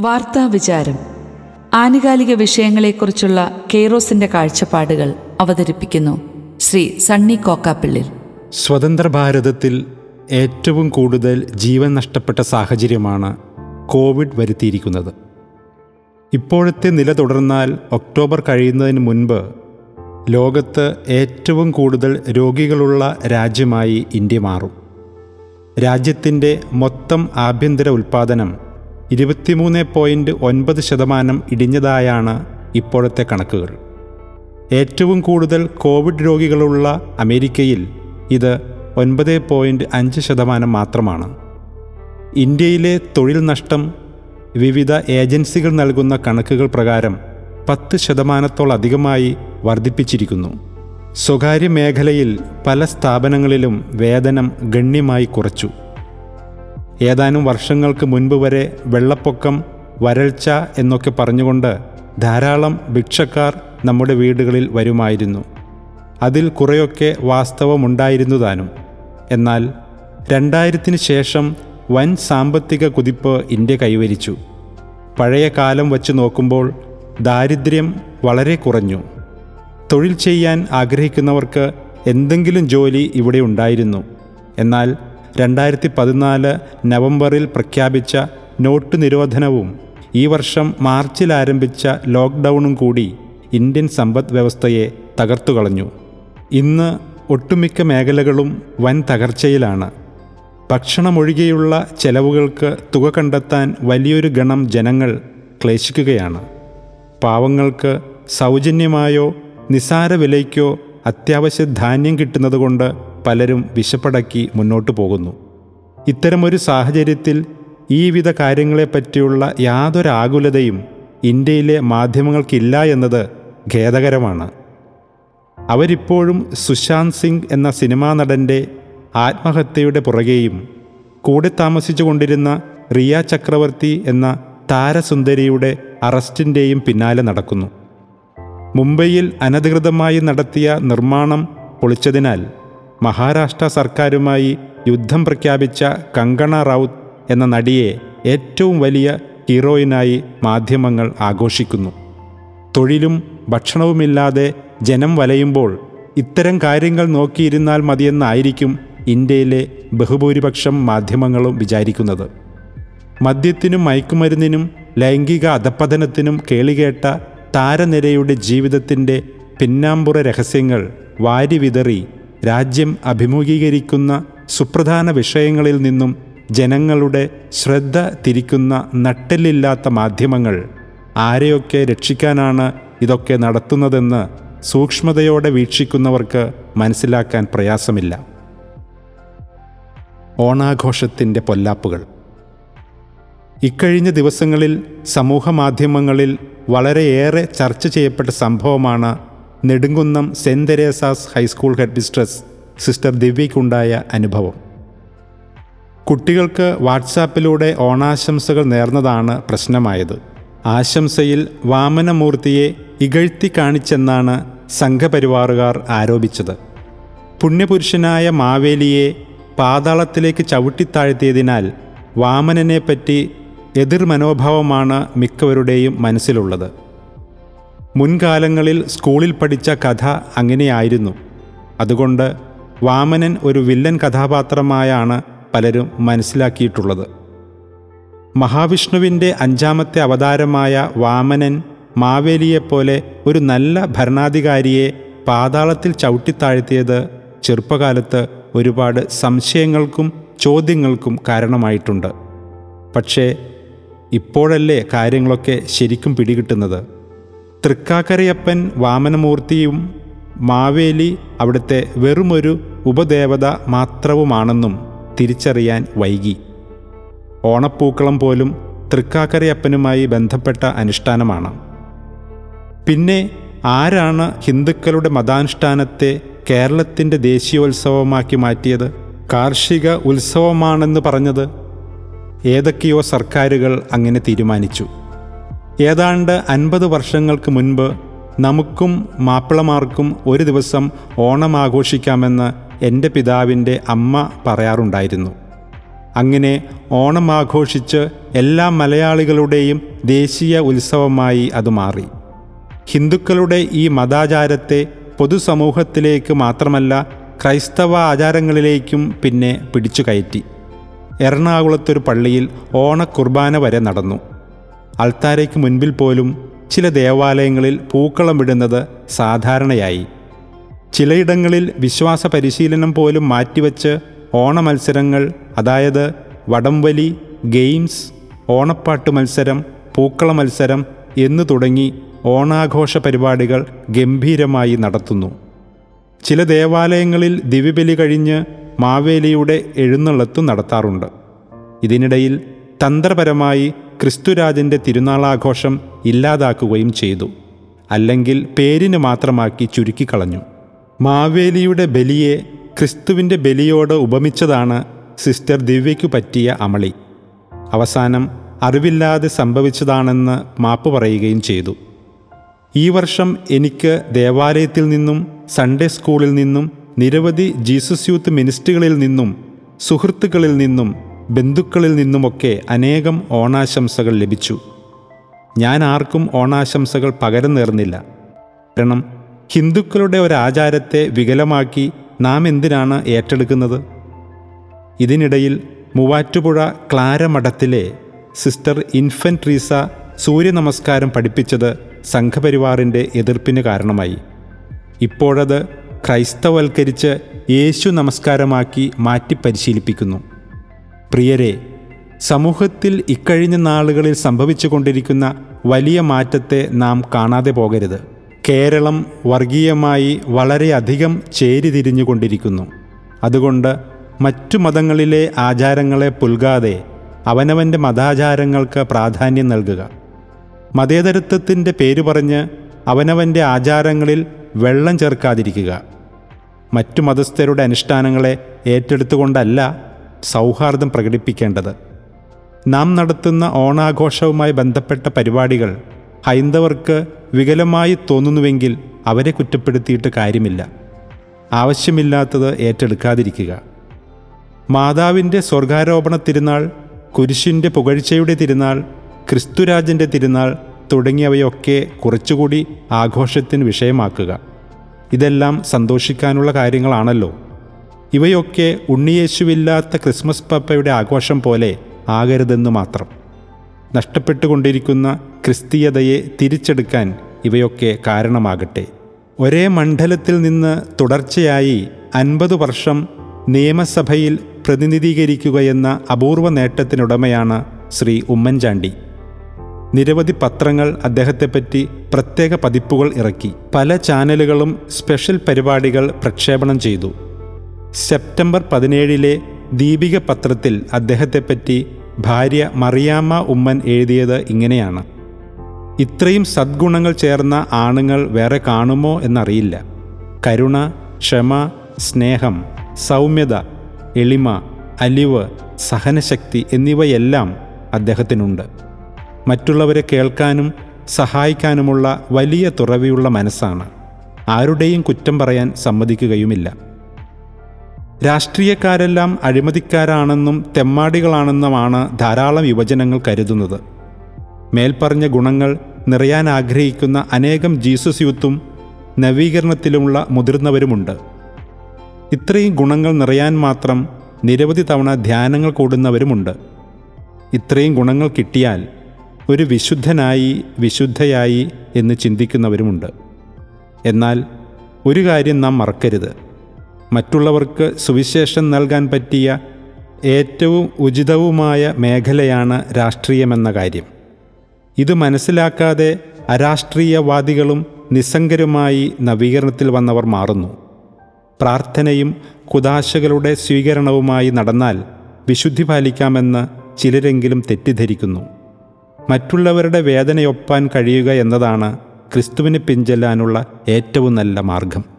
വാർത്താ വിചാരം ആനുകാലിക വിഷയങ്ങളെക്കുറിച്ചുള്ള കെയ്റോസിന്റെ കാഴ്ചപ്പാടുകൾ അവതരിപ്പിക്കുന്നു ശ്രീ സണ്ണി കോക്കാപ്പിള്ളിൽ. സ്വതന്ത്ര ഭാരതത്തിൽ ഏറ്റവും കൂടുതൽ ജീവൻ നഷ്ടപ്പെട്ട സാഹചര്യമാണ് കോവിഡ് വരുത്തിയിരിക്കുന്നത്. ഇപ്പോഴത്തെ നില തുടർന്നാൽ ഒക്ടോബർ കഴിയുന്നതിന് മുൻപ് ലോകത്ത് ഏറ്റവും കൂടുതൽ രോഗികളുള്ള രാജ്യമായി ഇന്ത്യ മാറും. രാജ്യത്തിന്റെ മൊത്തം ആഭ്യന്തര ഉൽപ്പാദനം ഇരുപത്തിമൂന്ന് പോയിന്റ് ഒൻപത് ശതമാനം ഇടിഞ്ഞതായാണ് ഇപ്പോഴത്തെ കണക്കുകൾ. ഏറ്റവും കൂടുതൽ കോവിഡ് രോഗികളുള്ള അമേരിക്കയിൽ ഇത് ഒൻപത് പോയിന്റ് അഞ്ച് ശതമാനം മാത്രമാണ്. ഇന്ത്യയിലെ തൊഴിൽ നഷ്ടം വിവിധ ഏജൻസികൾ നൽകുന്ന കണക്കുകൾ പ്രകാരം പത്ത് ശതമാനത്തോളധികമായി വർദ്ധിപ്പിച്ചിരിക്കുന്നു. സ്വകാര്യ മേഖലയിൽ പല സ്ഥാപനങ്ങളിലും വേതനം ഗണ്യമായി കുറച്ചു. ഏതാനും വർഷങ്ങൾക്ക് മുൻപ് വരെ വെള്ളപ്പൊക്കം വരൾച്ച എന്നൊക്കെ പറഞ്ഞുകൊണ്ട് ധാരാളം ഭിക്ഷക്കാർ നമ്മുടെ വീടുകളിൽ വരുമായിരുന്നു. അതിൽ കുറേയൊക്കെ വാസ്തവമുണ്ടായിരുന്നു താനും എന്നാൽ രണ്ടായിരത്തിന് ശേഷം വൻ സാമ്പത്തിക കുതിപ്പ് ഇന്ത്യ കൈവരിച്ചു. പഴയ കാലം വച്ച് നോക്കുമ്പോൾ ദാരിദ്ര്യം വളരെ കുറഞ്ഞു. തൊഴിൽ ചെയ്യാൻ ആഗ്രഹിക്കുന്നവർക്ക് എന്തെങ്കിലും ജോലി ഇവിടെ ഉണ്ടായിരുന്നു. എന്നാൽ രണ്ടായിരത്തി പതിനാല് നവംബറിൽ പ്രഖ്യാപിച്ച നോട്ട് നിരോധനവും ഈ വർഷം മാർച്ചിൽ ആരംഭിച്ച ലോക്ക്ഡൗണും കൂടി ഇന്ത്യൻ സമ്പദ് വ്യവസ്ഥയെ തകർത്തുകളഞ്ഞു ഇന്ന് ഒട്ടുമിക്ക മേഖലകളും വൻ തകർച്ചയിലാണ്. ഭക്ഷണമൊഴികെയുള്ള ചെലവുകൾക്ക് തുക കണ്ടെത്താൻ വലിയൊരു ഗണം ജനങ്ങൾ ക്ലേശിക്കുകയാണ്. പാവങ്ങൾക്ക് സൗജന്യമായോ നിസാര വിലയ്ക്കോ അത്യാവശ്യ ധാന്യം കിട്ടുന്നതുകൊണ്ട് പലരും വിശപ്പടക്കി മുന്നോട്ടു പോകുന്നു. ഇത്തരമൊരു സാഹചര്യത്തിൽ ഈ വിധ കാര്യങ്ങളെപ്പറ്റിയുള്ള യാതൊരു ആകുലതയും ഇന്ത്യയിലെ മാധ്യമങ്ങൾക്കില്ല എന്നത് ഖേദകരമാണ്. അവരിപ്പോഴും സുശാന്ത് സിംഗ് എന്ന സിനിമാ നടന്റെ ആത്മഹത്യയുടെ പുറകെയും കൂടെ താമസിച്ചുകൊണ്ടിരുന്ന റിയ ചക്രവർത്തി എന്ന താരസുന്ദരിയുടെ അറസ്റ്റിന്റെയും പിന്നാലെ നടക്കുന്നു. മുംബൈയിൽ അനധികൃതമായി നടത്തിയ നിർമ്മാണം പൊളിച്ചതിനാൽ മഹാരാഷ്ട്ര സർക്കാരുമായി യുദ്ധം പ്രഖ്യാപിച്ച കങ്കണ റൗത്ത് എന്ന നടിയെ ഏറ്റവും വലിയ ഹീറോയിനായി മാധ്യമങ്ങൾ ആഘോഷിക്കുന്നു. തൊഴിലും ഭക്ഷണവുമില്ലാതെ ജനം വലയുമ്പോൾ ഇത്തരം കാര്യങ്ങൾ നോക്കിയിരുന്നാൽ മതിയെന്നായിരിക്കും ഇന്ത്യയിലെ ബഹുഭൂരിപക്ഷം മാധ്യമങ്ങളും വിചാരിക്കുന്നത്. മദ്യത്തിനും മയക്കുമരുന്നിനും ലൈംഗിക അധപ്പതനത്തിനും കേളികേട്ട താരനിരയുടെ ജീവിതത്തിന്റെ പിന്നാമ്പുറ രഹസ്യങ്ങൾ വാരി വിതറി രാജ്യം അഭിമുഖീകരിക്കുന്ന സുപ്രധാന വിഷയങ്ങളിൽ നിന്നും ജനങ്ങളുടെ ശ്രദ്ധ തിരിക്കുന്ന നട്ടെല്ലില്ലാത്ത മാധ്യമങ്ങൾ ആരെയൊക്കെ രക്ഷിക്കാനാണ് ഇതൊക്കെ നടത്തുന്നതെന്ന് സൂക്ഷ്മതയോടെ വീക്ഷിക്കുന്നവർക്ക് മനസ്സിലാക്കാൻ പ്രയാസമില്ല. ഓണാഘോഷത്തിന്റെ പൊല്ലാപ്പുകൾ. ഇക്കഴിഞ്ഞ ദിവസങ്ങളിൽ സമൂഹമാധ്യമങ്ങളിൽ വളരെയേറെ ചർച്ച ചെയ്യപ്പെട്ട സംഭവമാണ് Nedumkunnam Saint Theresa's high school headmistress sister ദിവ്യയ്ക്കുണ്ടായ അനുഭവം. കുട്ടികൾക്ക് വാട്സാപ്പിലൂടെ ഓണാശംസകൾ നേർന്നതാണ് പ്രശ്നമായത്. ആശംസയിൽ വാമനമൂർത്തിയെ ഇകഴ്ത്തി കാണിച്ചെന്നാണ് സംഘപരിവാറുകാർ ആരോപിച്ചത്. പുണ്യപുരുഷനായ മാവേലിയെ പാതാളത്തിലേക്ക് ചവിട്ടിത്താഴ്ത്തിയതിനാൽ വാമനനെപ്പറ്റി എതിർ മനോഭാവമാണ് മിക്കവരുടെയും മനസ്സിലുള്ളത്. മുൻകാലങ്ങളിൽ സ്കൂളിൽ പഠിച്ച കഥ അങ്ങനെയായിരുന്നു. അതുകൊണ്ട് വാമനൻ ഒരു വില്ലൻ കഥാപാത്രമായാണ് പലരും മനസ്സിലാക്കിയിട്ടുള്ളത്. മഹാവിഷ്ണുവിന്റെ അഞ്ചാമത്തെ അവതാരമായ വാമനൻ മാവേലിയെപ്പോലെ ഒരു നല്ല ഭരണാധികാരിയെ പാതാളത്തിൽ ചവിട്ടിത്താഴ്ത്തിയത് ചെറുപ്പകാലത്ത് ഒരുപാട് സംശയങ്ങൾക്കും ചോദ്യങ്ങൾക്കും കാരണമായിട്ടുണ്ട്. പക്ഷേ ഇപ്പോഴല്ലേ കാര്യങ്ങളൊക്കെ ശരിക്കും പിടികിട്ടുന്നത്? തൃക്കാക്കരയപ്പൻ വാമനമൂർത്തിയും മാവേലി അവിടുത്തെ വെറുമൊരു ഉപദേവത മാത്രവുമാണെന്നും തിരിച്ചറിയാൻ വൈകി. ഓണപ്പൂക്കളം പോലും തൃക്കാക്കരയപ്പനുമായി ബന്ധപ്പെട്ട അനുഷ്ഠാനമാണ്. പിന്നെ ആരാണ് ഹിന്ദുക്കളുടെ മതാനുഷ്ഠാനത്തെ കേരളത്തിന്റെ ദേശീയോത്സവമാക്കി മാറ്റിയത്? കാർഷിക ഉത്സവമാണെന്ന് പറഞ്ഞത് ഏതൊക്കെയോ സർക്കാരുകൾ അങ്ങനെ തീരുമാനിച്ചു. ഏതാണ്ട് അൻപത് വർഷങ്ങൾക്ക് മുൻപ് നമുക്കും മാപ്പിളമാർക്കും ഒരു ദിവസം ഓണം ആഘോഷിക്കാമെന്ന് എന്റെ പിതാവിന്റെ അമ്മ പറയാറുണ്ടായിരുന്നു. അങ്ങനെ ഓണം ആഘോഷിച്ച് എല്ലാ മലയാളികളുടെയും ദേശീയ ഉത്സവമായി അത് മാറി. ഹിന്ദുക്കളുടെ ഈ മതാചാരത്തെ പൊതുസമൂഹത്തിലേക്ക് മാത്രമല്ല ക്രൈസ്തവ ആചാരങ്ങളിലേക്കും പിന്നെ പിടിച്ചു കയറ്റി എറണാകുളത്തൊരു പള്ളിയിൽ ഓണക്കുർബാന വരെ നടന്നു. അൾത്താരയ്ക്ക് മുൻപിൽ പോലും ചില ദേവാലയങ്ങളിൽ പൂക്കളം ഇടുന്നത് സാധാരണയായി. ചിലയിടങ്ങളിൽ വിശ്വാസ പരിശീലനം പോലും മാറ്റിവെച്ച് ഓണമത്സരങ്ങൾ അതായത് വടംവലി ഗെയിംസ് ഓണപ്പാട്ട് മത്സരം പൂക്കള മത്സരം എന്നു തുടങ്ങി ഓണാഘോഷ പരിപാടികൾ ഗംഭീരമായി നടത്തുന്നു. ചില ദേവാലയങ്ങളിൽ ദിവ്യബലി കഴിഞ്ഞ് മാവേലിയുടെ എഴുന്നള്ളത്തും നടത്താറുണ്ട്. ഇതിനിടയിൽ തന്ത്രപരമായി ക്രിസ്തുരാജന്റെ തിരുനാളാഘോഷം ഇല്ലാതാക്കുകയും ചെയ്തു. അല്ലെങ്കിൽ പേരിന് മാത്രമാക്കി ചുരുക്കിക്കളഞ്ഞു. മാവേലിയുടെ ബലിയെ ക്രിസ്തുവിന്റെ ബലിയോട് ഉപമിച്ചതാണ് സിസ്റ്റർ ദിവ്യയ്ക്കു പറ്റിയ അമളി. അവസാനം അറിവില്ലാതെ സംഭവിച്ചതാണെന്ന് മാപ്പ് പറയുകയും ചെയ്തു. ഈ വർഷം എനിക്ക് ദേവാലയത്തിൽ നിന്നും സൺഡേ സ്കൂളിൽ നിന്നും നിരവധി ജീസസ് യൂത്ത് മിനിസ്റ്റുകളിൽ നിന്നും സുഹൃത്തുക്കളിൽ നിന്നും ബന്ധുക്കളിൽ നിന്നുമൊക്കെ അനേകം ഓണാശംസകൾ ലഭിച്ചു. ഞാൻ ആർക്കും ഓണാശംസകൾ പകരം നേർന്നില്ല. കാരണം ഹിന്ദുക്കളുടെ ഒരാചാരത്തെ വികലമാക്കി നാം എന്തിനാണ് ഏറ്റെടുക്കുന്നത്? ഇതിനിടയിൽ മൂവാറ്റുപുഴ ക്ലാരമഠത്തിലെ സിസ്റ്റർ ഇൻഫൻട്രീസ സൂര്യനമസ്കാരം പഠിപ്പിച്ചത് സംഘപരിവാറിന്റെ എതിർപ്പിന് കാരണമായി. ഇപ്പോഴത് ക്രൈസ്തവൽക്കരിച്ച് യേശു നമസ്കാരമാക്കി മാറ്റി പരിശീലിപ്പിക്കുന്നു. പ്രിയരെ സമൂഹത്തിൽ ഇക്കഴിഞ്ഞ നാളുകളിൽ സംഭവിച്ചുകൊണ്ടിരിക്കുന്ന വലിയ മാറ്റത്തെ നാം കാണാതെ പോകരുത്. കേരളം വർഗീയമായി വളരെയധികം ചേരിതിരിഞ്ഞുകൊണ്ടിരിക്കുന്നു. അതുകൊണ്ട് മറ്റു മതങ്ങളിലെ ആചാരങ്ങളെ പുൽകാതെ അവനവന്റെ മതാചാരങ്ങൾക്ക് പ്രാധാന്യം നൽകുക. മതേതരത്വത്തിന്റെ പേര് പറഞ്ഞ് അവനവന്റെ ആചാരങ്ങളിൽ വെള്ളം ചേർക്കാതിരിക്കുക. മറ്റു മതസ്ഥരുടെ അനുഷ്ഠാനങ്ങളെ ഏറ്റെടുത്തുകൊണ്ടല്ല സൗഹാർദ്ദം പ്രകടിപ്പിക്കേണ്ടത്. നാം നടത്തുന്ന ഓണാഘോഷവുമായി ബന്ധപ്പെട്ട പരിപാടികൾ ഹൈന്ദവർക്ക് വികലമായി തോന്നുന്നുവെങ്കിൽ അവരെ കുറ്റപ്പെടുത്തിയിട്ട് കാര്യമില്ല. ആവശ്യമില്ലാത്തത് ഏറ്റെടുക്കാതിരിക്കുക. മാതാവിന്റെ സ്വർഗാരോപണ തിരുനാൾ കുരിശിന്റെ പുകഴ്ചയുടെ തിരുനാൾ ക്രിസ്തുരാജന്റെ തിരുനാൾ തുടങ്ങിയവയൊക്കെ കുറച്ചുകൂടി ആഘോഷത്തിന് വിഷയമാക്കുക. ഇതെല്ലാം സന്തോഷിക്കാനുള്ള കാര്യങ്ങളാണല്ലോ. ഇവയൊക്കെ ഉണ്ണിയേശുവില്ലാത്ത ക്രിസ്മസ് പപ്പയുടെ ആഘോഷം പോലെ ആകരുതെന്ന് മാത്രം. നഷ്ടപ്പെട്ടുകൊണ്ടിരിക്കുന്ന ക്രിസ്തീയതയെ തിരിച്ചെടുക്കാൻ ഇവയൊക്കെ കാരണമാകട്ടെ. ഒരേ മണ്ഡലത്തിൽ നിന്ന് തുടർച്ചയായി അൻപത് വർഷം നിയമസഭയിൽ പ്രതിനിധീകരിക്കുകയെന്ന അപൂർവ നേട്ടത്തിനുടമയാണ് ശ്രീ ഉമ്മൻചാണ്ടി. നിരവധി പത്രങ്ങൾ അദ്ദേഹത്തെപ്പറ്റി പ്രത്യേക പതിപ്പുകൾ ഇറക്കി. പല ചാനലുകളും സ്പെഷ്യൽ പരിപാടികൾ പ്രക്ഷേപണം ചെയ്തു. സെപ്റ്റംബർ പതിനേഴിലെ ദീപിക പത്രത്തിൽ അദ്ദേഹത്തെപ്പറ്റി ഭാര്യ മറിയാമ്മ ഉമ്മൻ എഴുതിയത് ഇങ്ങനെയാണ്. ഇത്രയും സദ്ഗുണങ്ങൾ ചേർന്ന ആണുങ്ങൾ വേറെ കാണുമോ എന്നറിയില്ല. കരുണ ക്ഷമ സ്നേഹം സൗമ്യത എളിമ അലിവ് സഹനശക്തി എന്നിവയെല്ലാം അദ്ദേഹത്തിനുണ്ട്. മറ്റുള്ളവരെ കേൾക്കാനും സഹായിക്കാനുമുള്ള വലിയ തുറവിയുള്ള മനസ്സാണ്. ആരുടെയും കുറ്റം പറയാൻ സമ്മതിക്കുകയുമില്ല. രാഷ്ട്രീയക്കാരെല്ലാം അഴിമതിക്കാരാണെന്നും തെമ്മാടികളാണെന്നുമാണ് ധാരാളം യുവജനങ്ങൾ കരുതുന്നത്. മേൽപ്പറഞ്ഞ ഗുണങ്ങൾ നിറയാൻ ആഗ്രഹിക്കുന്ന അനേകം ജീസസ് യൂത്തും നവീകരണത്തിലുമുള്ള മുതിർന്നവരുമുണ്ട്. ഇത്രയും ഗുണങ്ങൾ നിറയാൻ മാത്രം നിരവധി തവണ ധ്യാനങ്ങൾ കൂടുന്നവരുമുണ്ട്. ഇത്രയും ഗുണങ്ങൾ കിട്ടിയാൽ ഒരു വിശുദ്ധനായി വിശുദ്ധയായി എന്ന് ചിന്തിക്കുന്നവരുമുണ്ട്. എന്നാൽ ഒരു കാര്യം നാം മറക്കരുത്. മറ്റുള്ളവർക്ക് സുവിശേഷം നൽകാൻ പറ്റിയ ഏറ്റവും ഉചിതവുമായ മേഖലയാണ് രാഷ്ട്രീയമെന്ന കാര്യം. ഇത് മനസ്സിലാക്കാതെ അരാഷ്ട്രീയവാദികളും നിസ്സംഗരുമായി നവീകരണത്തിൽ വന്നവർ മാറുന്നു. പ്രാർത്ഥനയും കുദാശകളുടെ സ്വീകരണവുമായി നടന്നാൽ വിശുദ്ധി പാലിക്കാമെന്ന് ചിലരെങ്കിലും തെറ്റിദ്ധരിക്കുന്നു. മറ്റുള്ളവരുടെ വേദനയൊപ്പാൻ കഴിയുക എന്നതാണ് ക്രിസ്തുവിന് പിഞ്ചെല്ലാനുള്ള ഏറ്റവും നല്ല മാർഗം.